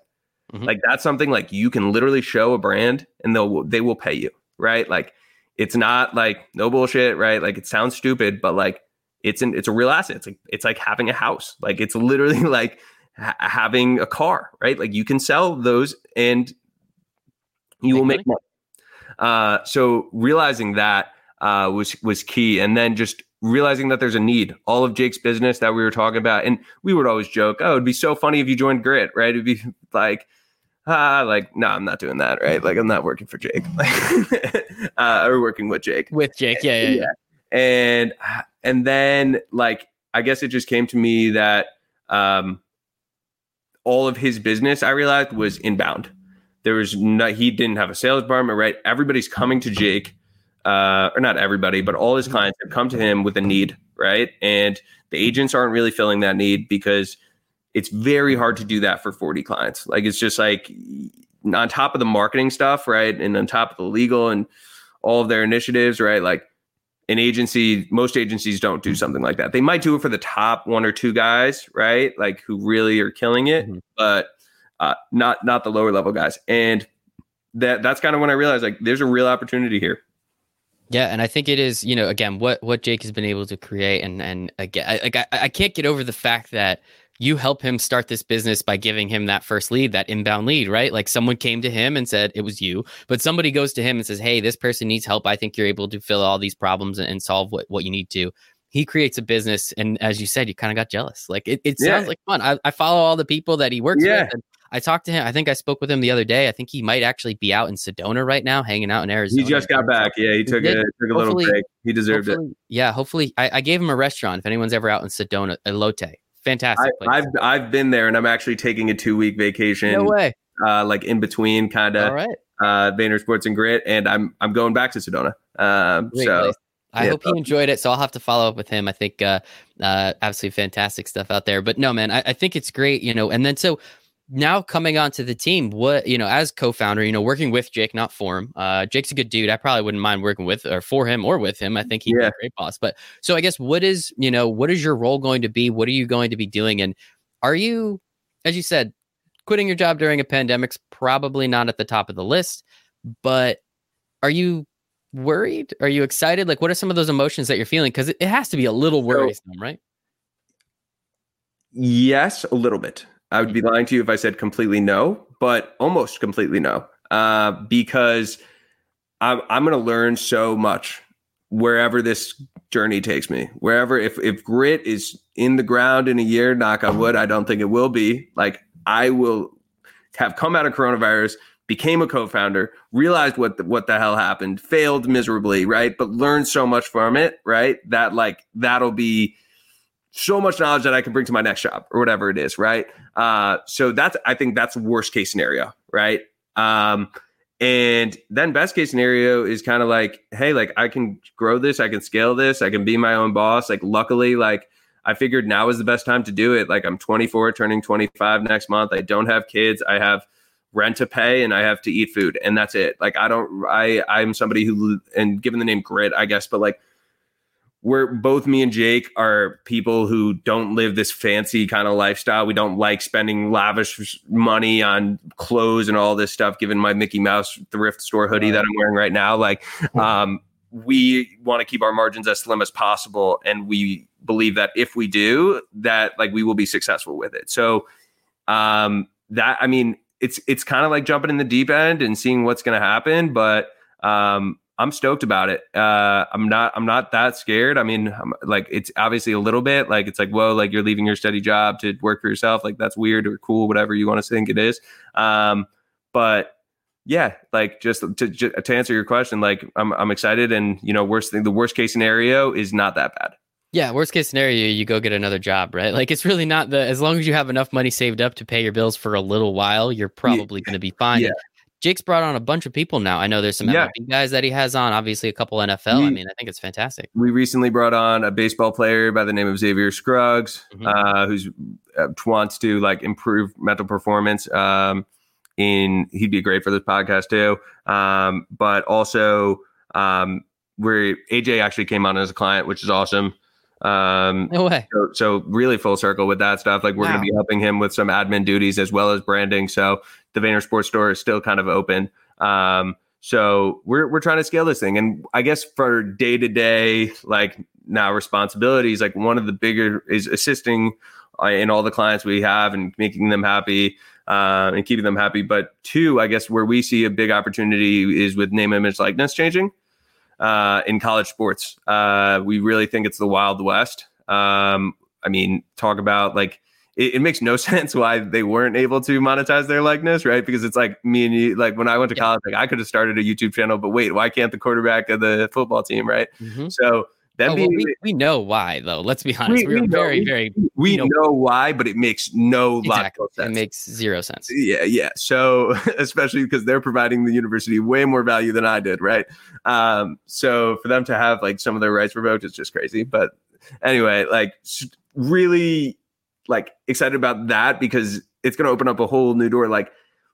Mm-hmm. Like that's something like you can literally show a brand and they'll they will pay you, right? Like it's not like no bullshit, right? Like it sounds stupid, but like it's an it's a real asset. It's like it's like having a house. Like it's literally like ha- having a car, right? Like you can sell those and you make will make money. Uh, so realizing that uh, was was key, and then just realizing that there's a need. All of Jake's business that we were talking about, and we would always joke, "Oh, it'd be so funny if you joined Grit, right?" It'd be like ah, like, no, I'm not doing that, right? Like, I'm not working for Jake, like, uh, or working with Jake. With Jake, yeah, yeah, yeah, yeah. And and then like, I guess it just came to me that um, all of his business, I realized, was inbound. There was no, he didn't have a sales department, right? Everybody's coming to Jake, uh, or not everybody, but all his clients have come to him with a need, right? And the agents aren't really filling that need because it's very hard to do that for 40 clients. Like it's just like on top of the marketing stuff, right? And on top of the legal and all of their initiatives, right? Like an agency, most agencies don't do something like that. They might do it for the top one or two guys, right? Like who really are killing it, mm-hmm. but uh, not not the lower level guys. And that that's kind of when I realized like there's a real opportunity here. Yeah, and I think it is, you know, again, what what Jake has been able to create, and and again, I, I, I can't get over the fact that you help him start this business by giving him that first lead, that inbound lead, right? Like someone came to him and said it was you, but somebody goes to him and says, Hey, this person needs help. I think you're able to fill all these problems and, and solve what, what you need to. He creates a business. And as you said, you kind of got jealous. Like it, it sounds yeah. like fun. I, I, follow all the people that he works yeah. with. And I talked to him. I think I spoke with him the other day. I think he might actually be out in Sedona right now, hanging out in Arizona. He just got back. Yeah, he took, he a, took a little break. He deserved it. Yeah, hopefully. I, I, gave him a restaurant. If anyone's ever out in Sedona, Elote fantastic. I, have I've been there, and I'm actually taking a two week vacation. No way. Uh, like in between, kind of. All right. Uh, Vayner Sports and Grit, and I'm I'm going back to Sedona. Um, so. Place. I yeah. hope he enjoyed it. So I'll have to follow up with him. I think uh, uh, absolutely fantastic stuff out there. But no, man, I, I think it's great. You know, and then so now coming onto the team, what you know, as co-founder, you know, working with Jake, not for him. Uh, Jake's a good dude. I probably wouldn't mind working with or for him or with him. I think he's yeah. a great boss. But so I guess what is you know what is your role going to be? What are you going to be doing? And are you, as you said, quitting your job during a pandemic's probably not at the top of the list, but are you worried? Are you excited? Like, what are some of those emotions that you're feeling? Because it, it has to be a little worrisome, so, right? Yes, a little bit. I would be lying to you if I said completely no, but almost completely no, uh, because I'm I'm going to learn so much wherever this journey takes me. Wherever if if grit is in the ground in a year, knock on wood, I don't think it will be. Like I will have come out of coronavirus, became a co-founder, realized what the, what the hell happened, failed miserably, right? But learned so much from it, right? That like that'll be so much knowledge that I can bring to my next job or whatever it is, right? Uh, so that's I think that's worst case scenario, right? Um, and then best case scenario is kind of like, hey, like I can grow this, I can scale this, I can be my own boss. Like luckily, like I figured now is the best time to do it. Like I'm 24, turning 25 next month. I don't have kids. I have rent to pay and I have to eat food and that's it. Like I don't I I'm somebody who and given the name grit, I guess, but like we're both me and Jake are people who don't live this fancy kind of lifestyle. We don't like spending lavish money on clothes and all this stuff. Given my Mickey Mouse thrift store hoodie that I'm wearing right now, like um, we want to keep our margins as slim as possible, and we believe that if we do that, like we will be successful with it. So um, that I mean, it's it's kind of like jumping in the deep end and seeing what's going to happen, but um, I'm stoked about it. Uh, I'm not. I'm not that scared. I mean, I'm, like it's obviously a little bit like it's like whoa, like you're leaving your steady job to work for yourself. Like that's weird or cool, whatever you want to think it is. Um, but yeah, like just to, to answer your question, like I'm I'm excited, and you know, worst thing, the worst case scenario is not that bad. Yeah, worst case scenario, you go get another job, right? Like it's really not the as long as you have enough money saved up to pay your bills for a little while, you're probably yeah. going to be fine. Yeah. Jake's brought on a bunch of people now. I know there's some yeah. MLB guys that he has on, obviously a couple NFL. We, I mean, I think it's fantastic. We recently brought on a baseball player by the name of Xavier Scruggs, mm-hmm. uh, who's uh, wants to like improve mental performance. Um, in he'd be great for this podcast too. Um, but also, um, where AJ actually came on as a client, which is awesome. Um, no way. So, so, really full circle with that stuff. Like we're wow. going to be helping him with some admin duties as well as branding. So the Vayner Sports Store is still kind of open. Um, so we're we're trying to scale this thing, and I guess for day to day like now responsibilities, like one of the bigger is assisting uh, in all the clients we have and making them happy uh, and keeping them happy. But two, I guess where we see a big opportunity is with name, image, likeness changing uh, in college sports. Uh, we really think it's the Wild West. Um, I mean, talk about like it, it, makes no sense why they weren't able to monetize their likeness, right? Because it's like me and you, like when I went to college, like I could have started a YouTube channel, but wait, why can't the quarterback of the football team, right? Mm-hmm. So then oh, well, we, we know why though. Let's be honest. We, we, we very, know, very we know, know, why, but it makes no exactly. sense. It makes zero sense. Yeah, yeah. So especially because they're providing the university way more value than I did, right? Um, so for them to have like some of their rights revoked is just crazy. But anyway, like really like excited about that because it's going to open up a whole new door. Like,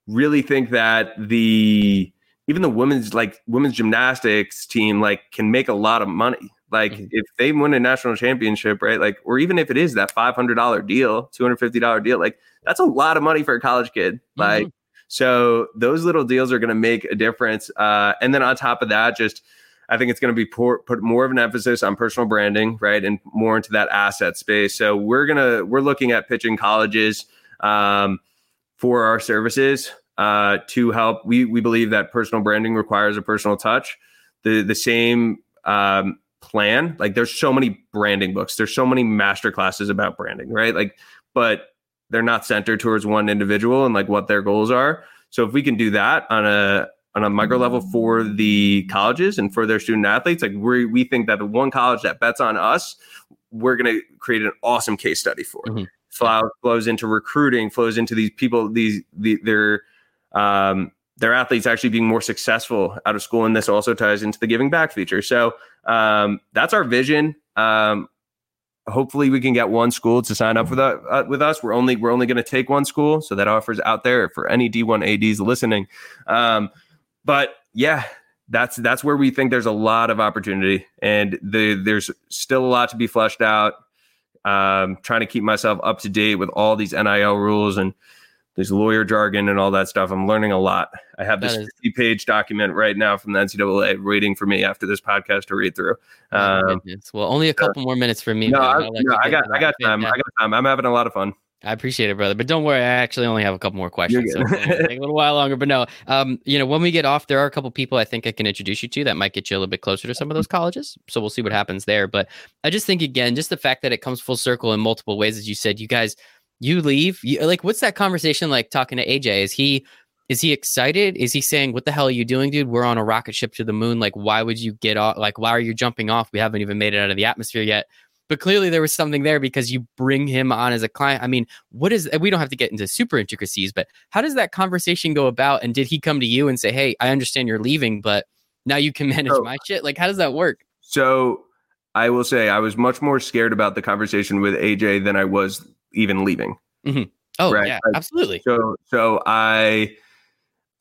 really think that the even the women's like women's gymnastics team like can make a lot of money. Like mm-hmm. if they win a national championship, right? Like, or even if it is that five hundred dollar deal, two hundred fifty dollar deal, like that's a lot of money for a college kid. Mm-hmm. Like, so those little deals are going to make a difference. Uh, and then on top of that, just I think it's going to be pour, put more of an emphasis on personal branding, right, and more into that asset space. So we're gonna we're looking at pitching colleges um, for our services uh, to help. We we believe that personal branding requires a personal touch. The the same um, plan. Like there's so many branding books. There's so many master classes about branding, right? Like, but they're not centered towards one individual and like what their goals are. So if we can do that on a on a micro level for the colleges and for their student athletes. Like we we think that the one college that bets on us, we're going to create an awesome case study for. Mm-hmm. Flow, flows into recruiting, flows into these people, these the, their um, their athletes actually being more successful out of school, and this also ties into the giving back feature. So um, that's our vision. Um, hopefully, we can get one school to sign up for that uh, with us. We're only we're only going to take one school, so that offers out there for any D1 ads listening. Um, but yeah, that's that's where we think there's a lot of opportunity, and the, there's still a lot to be fleshed out. Um, trying to keep myself up to date with all these NIL rules and there's lawyer jargon and all that stuff. I'm learning a lot. I have this 50 page document right now from the NCAA waiting for me after this podcast to read through. Um, well, only a couple uh, more minutes for me. No, I, no I got, I got time. I got time. I'm having a lot of fun. I appreciate it, brother. But don't worry, I actually only have a couple more questions. So take a little while longer. But no, um, you know, when we get off, there are a couple people I think I can introduce you to that might get you a little bit closer to some of those colleges. So we'll see what happens there. But I just think again, just the fact that it comes full circle in multiple ways, as you said, you guys, you leave. You, like, what's that conversation like talking to AJ? Is he is he excited? Is he saying, "What the hell are you doing, dude? We're on a rocket ship to the moon. Like, why would you get off? Like, why are you jumping off? We haven't even made it out of the atmosphere yet." but clearly there was something there because you bring him on as a client. I mean, what is we don't have to get into super intricacies, but how does that conversation go about? And did he come to you and say, "Hey, I understand you're leaving, but now you can manage so, my shit"? Like, how does that work? So I will say I was much more scared about the conversation with AJ than I was even leaving. Mm-hmm. Oh right? yeah, absolutely. So so I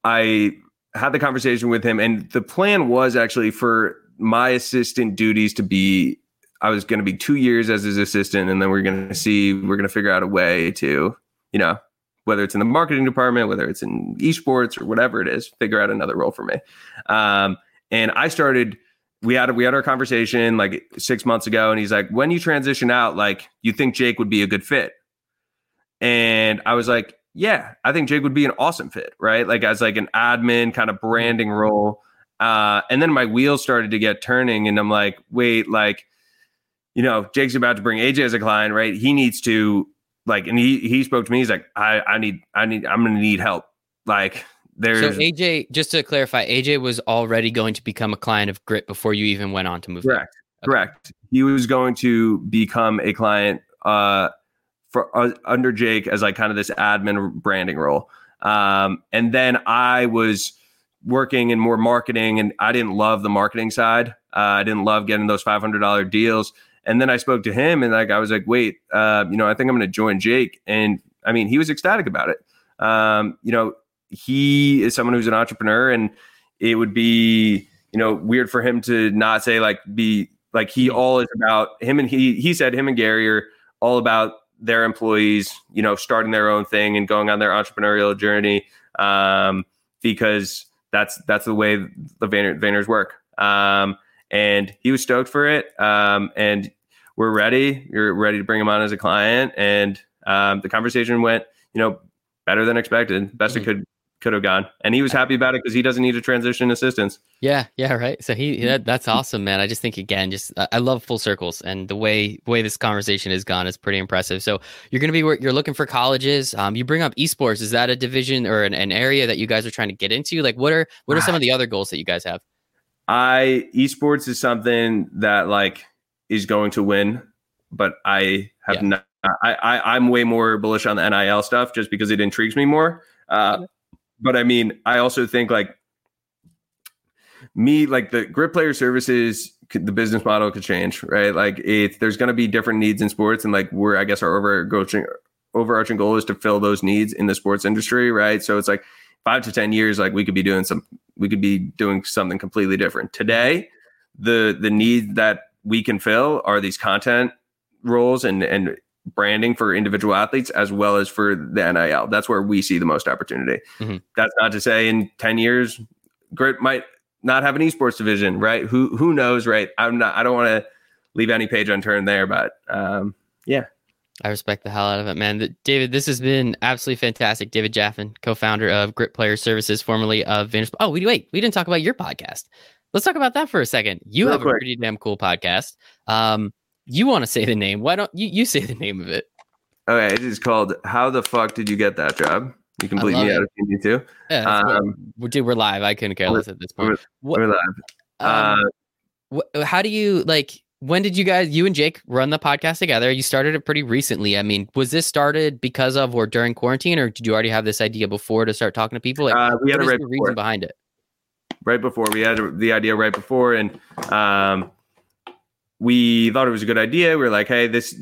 I had the conversation with him, and the plan was actually for my assistant duties to be I was going to be two years as his assistant, and then we're going to see we're going to figure out a way to you know whether it's in the marketing department, whether it's in esports or whatever it is, figure out another role for me. Um, and I started. We had we had our conversation like six months ago, and he's like, "When you transition out, like, you think Jake would be a good fit?" And I was like, yeah, I think Jake would be an awesome fit, right? Like as like an admin kind of branding role. Uh, and then my wheels started to get turning, and I'm like, wait, like, you know, Jake's about to bring AJ as a client, right? He needs to like, and he he spoke to me. He's like, I I need I need I'm gonna need help. Like, there's so AJ. Just to clarify, AJ was already going to become a client of Grit before you even went on to move. Correct. Okay. Correct. He was going to become a client. Uh, for uh, under Jake as like kind of this admin branding role. Um, and then I was working in more marketing, and I didn't love the marketing side. Uh, I didn't love getting those five hundred dollar deals. And then I spoke to him, and like I was like, wait, uh, you know, I think I'm going to join Jake. And I mean, he was ecstatic about it. Um, you know, he is someone who's an entrepreneur, and it would be you know weird for him to not say like be like he all is about him and he he said him and Gary are all about their employees, you know, starting their own thing and going on their entrepreneurial journey, um, because that's that's the way the Vayner, Vayners work. Um, and he was stoked for it. Um, and we're ready. You're ready to bring him on as a client. And um, the conversation went, you know, better than expected, best mm-hmm. it could could have gone. And he was happy about it because he doesn't need a transition assistance. Yeah, yeah, right. So he that, that's awesome, man. I just think again, just I love full circles and the way way this conversation has gone is pretty impressive. So you're gonna be you're looking for colleges. Um, you bring up esports. Is that a division or an, an area that you guys are trying to get into? Like, what are what are some of the other goals that you guys have? I esports is something that like is going to win, but I have yeah. not. I, I I'm way more bullish on the NIL stuff just because it intrigues me more. Uh, but I mean, I also think like me, like the grit player services, the business model could change, right? Like if there's going to be different needs in sports, and like we're, I guess, our overarching overarching goal is to fill those needs in the sports industry, right? So it's like five to ten years, like we could be doing some, we could be doing something completely different. Today, the the need that we can fill are these content roles and and branding for individual athletes as well as for the NIL. That's where we see the most opportunity. Mm-hmm. That's not to say in 10 years, Grit might not have an esports division, right? Who who knows, right? I'm not I don't want to leave any page unturned there, but um, yeah. I respect the hell out of it, man. David, this has been absolutely fantastic. David Jaffin, co-founder of Grit Player Services, formerly of Venus. Oh, wait, wait, we didn't talk about your podcast. Let's talk about that for a second. You Real have quick. a pretty damn cool podcast. Um, you want to say the name? Why don't you you say the name of it? Okay, it is called "How the fuck did you get that job?" You can bleep me it. out if you need to. Yeah, um, we're, dude, we're live. I couldn't care less at this point. We're, we're live. Um, uh, how do you like? When did you guys, you and Jake, run the podcast together? You started it pretty recently. I mean, was this started because of or during quarantine, or did you already have this idea before to start talking to people? Like, uh, we had a right reason behind it? Right before we had the idea right before, and um, we thought it was a good idea. We were like, hey, this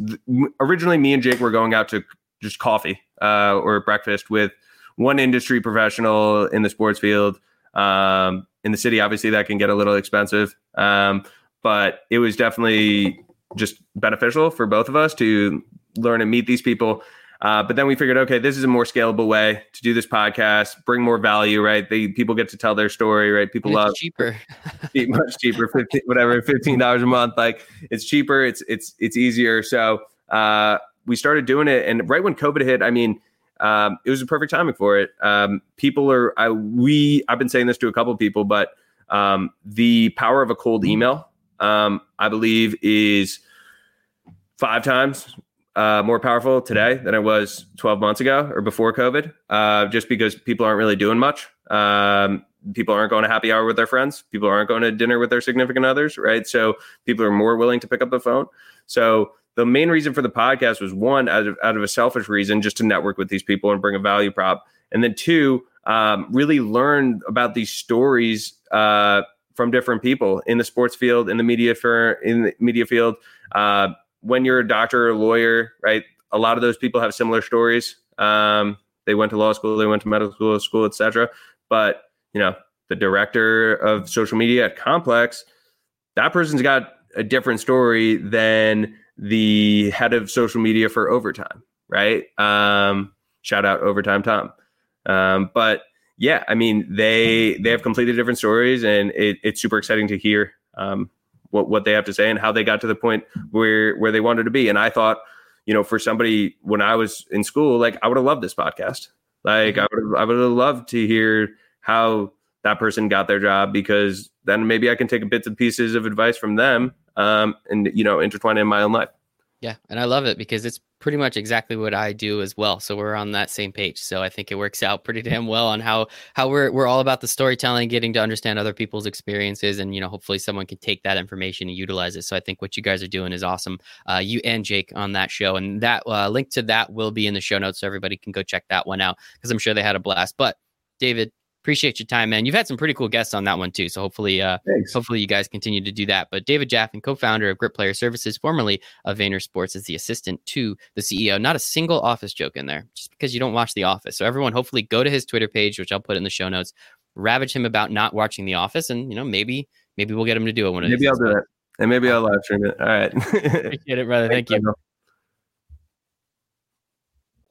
originally me and Jake were going out to just coffee uh, or breakfast with one industry professional in the sports field. Um, in the city, obviously, that can get a little expensive, um, but it was definitely just beneficial for both of us to learn and meet these people. Uh, but then we figured, okay, this is a more scalable way to do this podcast, bring more value, right? They people get to tell their story, right? People love cheaper, much cheaper, 15, whatever, fifteen dollars a month. Like it's cheaper, it's it's it's easier. So uh, we started doing it, and right when COVID hit, I mean, um, it was a perfect timing for it. Um, people are, I we, I've been saying this to a couple of people, but um, the power of a cold email, um, I believe, is five times uh, more powerful today than it was 12 months ago or before COVID, uh, just because people aren't really doing much. Um, people aren't going to happy hour with their friends. People aren't going to dinner with their significant others, right? So people are more willing to pick up the phone. So the main reason for the podcast was one out of out of a selfish reason, just to network with these people and bring a value prop, and then two, um, really learn about these stories uh, from different people in the sports field, in the media for in the media field. Uh, when you're a doctor or a lawyer, right? A lot of those people have similar stories. Um, they went to law school, they went to medical school, school, etc. But you know, the director of social media at Complex, that person's got a different story than the head of social media for Overtime, right? Um, shout out Overtime Tom. Um, but yeah, I mean they they have completely different stories, and it, it's super exciting to hear um, what what they have to say and how they got to the point where where they wanted to be. And I thought, you know, for somebody when I was in school, like I would have loved this podcast. Like I would I would have loved to hear how that person got their job because then maybe I can take bits and pieces of advice from them um, and you know intertwine it in my own life. Yeah, and I love it because it's pretty much exactly what I do as well. So we're on that same page. So I think it works out pretty damn well on how how we're we're all about the storytelling, getting to understand other people's experiences, and you know hopefully someone can take that information and utilize it. So I think what you guys are doing is awesome. Uh, you and Jake on that show, and that uh, link to that will be in the show notes, so everybody can go check that one out because I'm sure they had a blast. But David, appreciate your time, man. You've had some pretty cool guests on that one too. So hopefully, uh, Thanks. hopefully you guys continue to do that. But David Jaffin, co-founder of Grit Player Services, formerly of Vayner Sports, is the assistant to the CEO. Not a single office joke in there, just because you don't watch The Office. So everyone, hopefully, go to his Twitter page, which I'll put in the show notes. Ravage him about not watching The Office, and you know maybe maybe we'll get him to do it one of maybe these. Maybe I'll do it, and maybe I'll live stream it. All right. Appreciate it, brother. Thank you.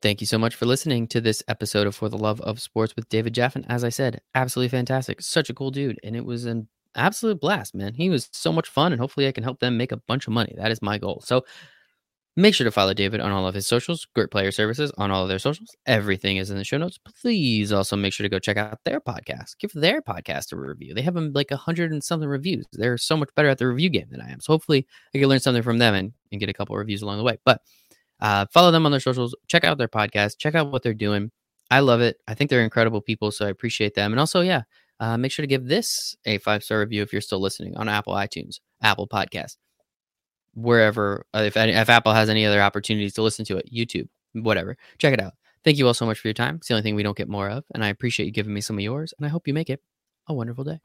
Thank you so much for listening to this episode of For the Love of Sports with David Jaffin. As I said, absolutely fantastic. Such a cool dude. And it was an absolute blast, man. He was so much fun. And hopefully I can help them make a bunch of money. That is my goal. So make sure to follow David on all of his socials, Grit Player Services on all of their socials. Everything is in the show notes. Please also make sure to go check out their podcast. Give their podcast a review. They have um, like a hundred and something reviews. They're so much better at the review game than I am. So hopefully I can learn something from them and, and get a couple reviews along the way. But uh, follow them on their socials. Check out their podcast. Check out what they're doing. I love it. I think they're incredible people, so I appreciate them. And also, yeah, uh, make sure to give this a five star review if you're still listening on Apple iTunes, Apple Podcast, wherever. Uh, if if Apple has any other opportunities to listen to it, YouTube, whatever. Check it out. Thank you all so much for your time. It's the only thing we don't get more of, and I appreciate you giving me some of yours. And I hope you make it a wonderful day.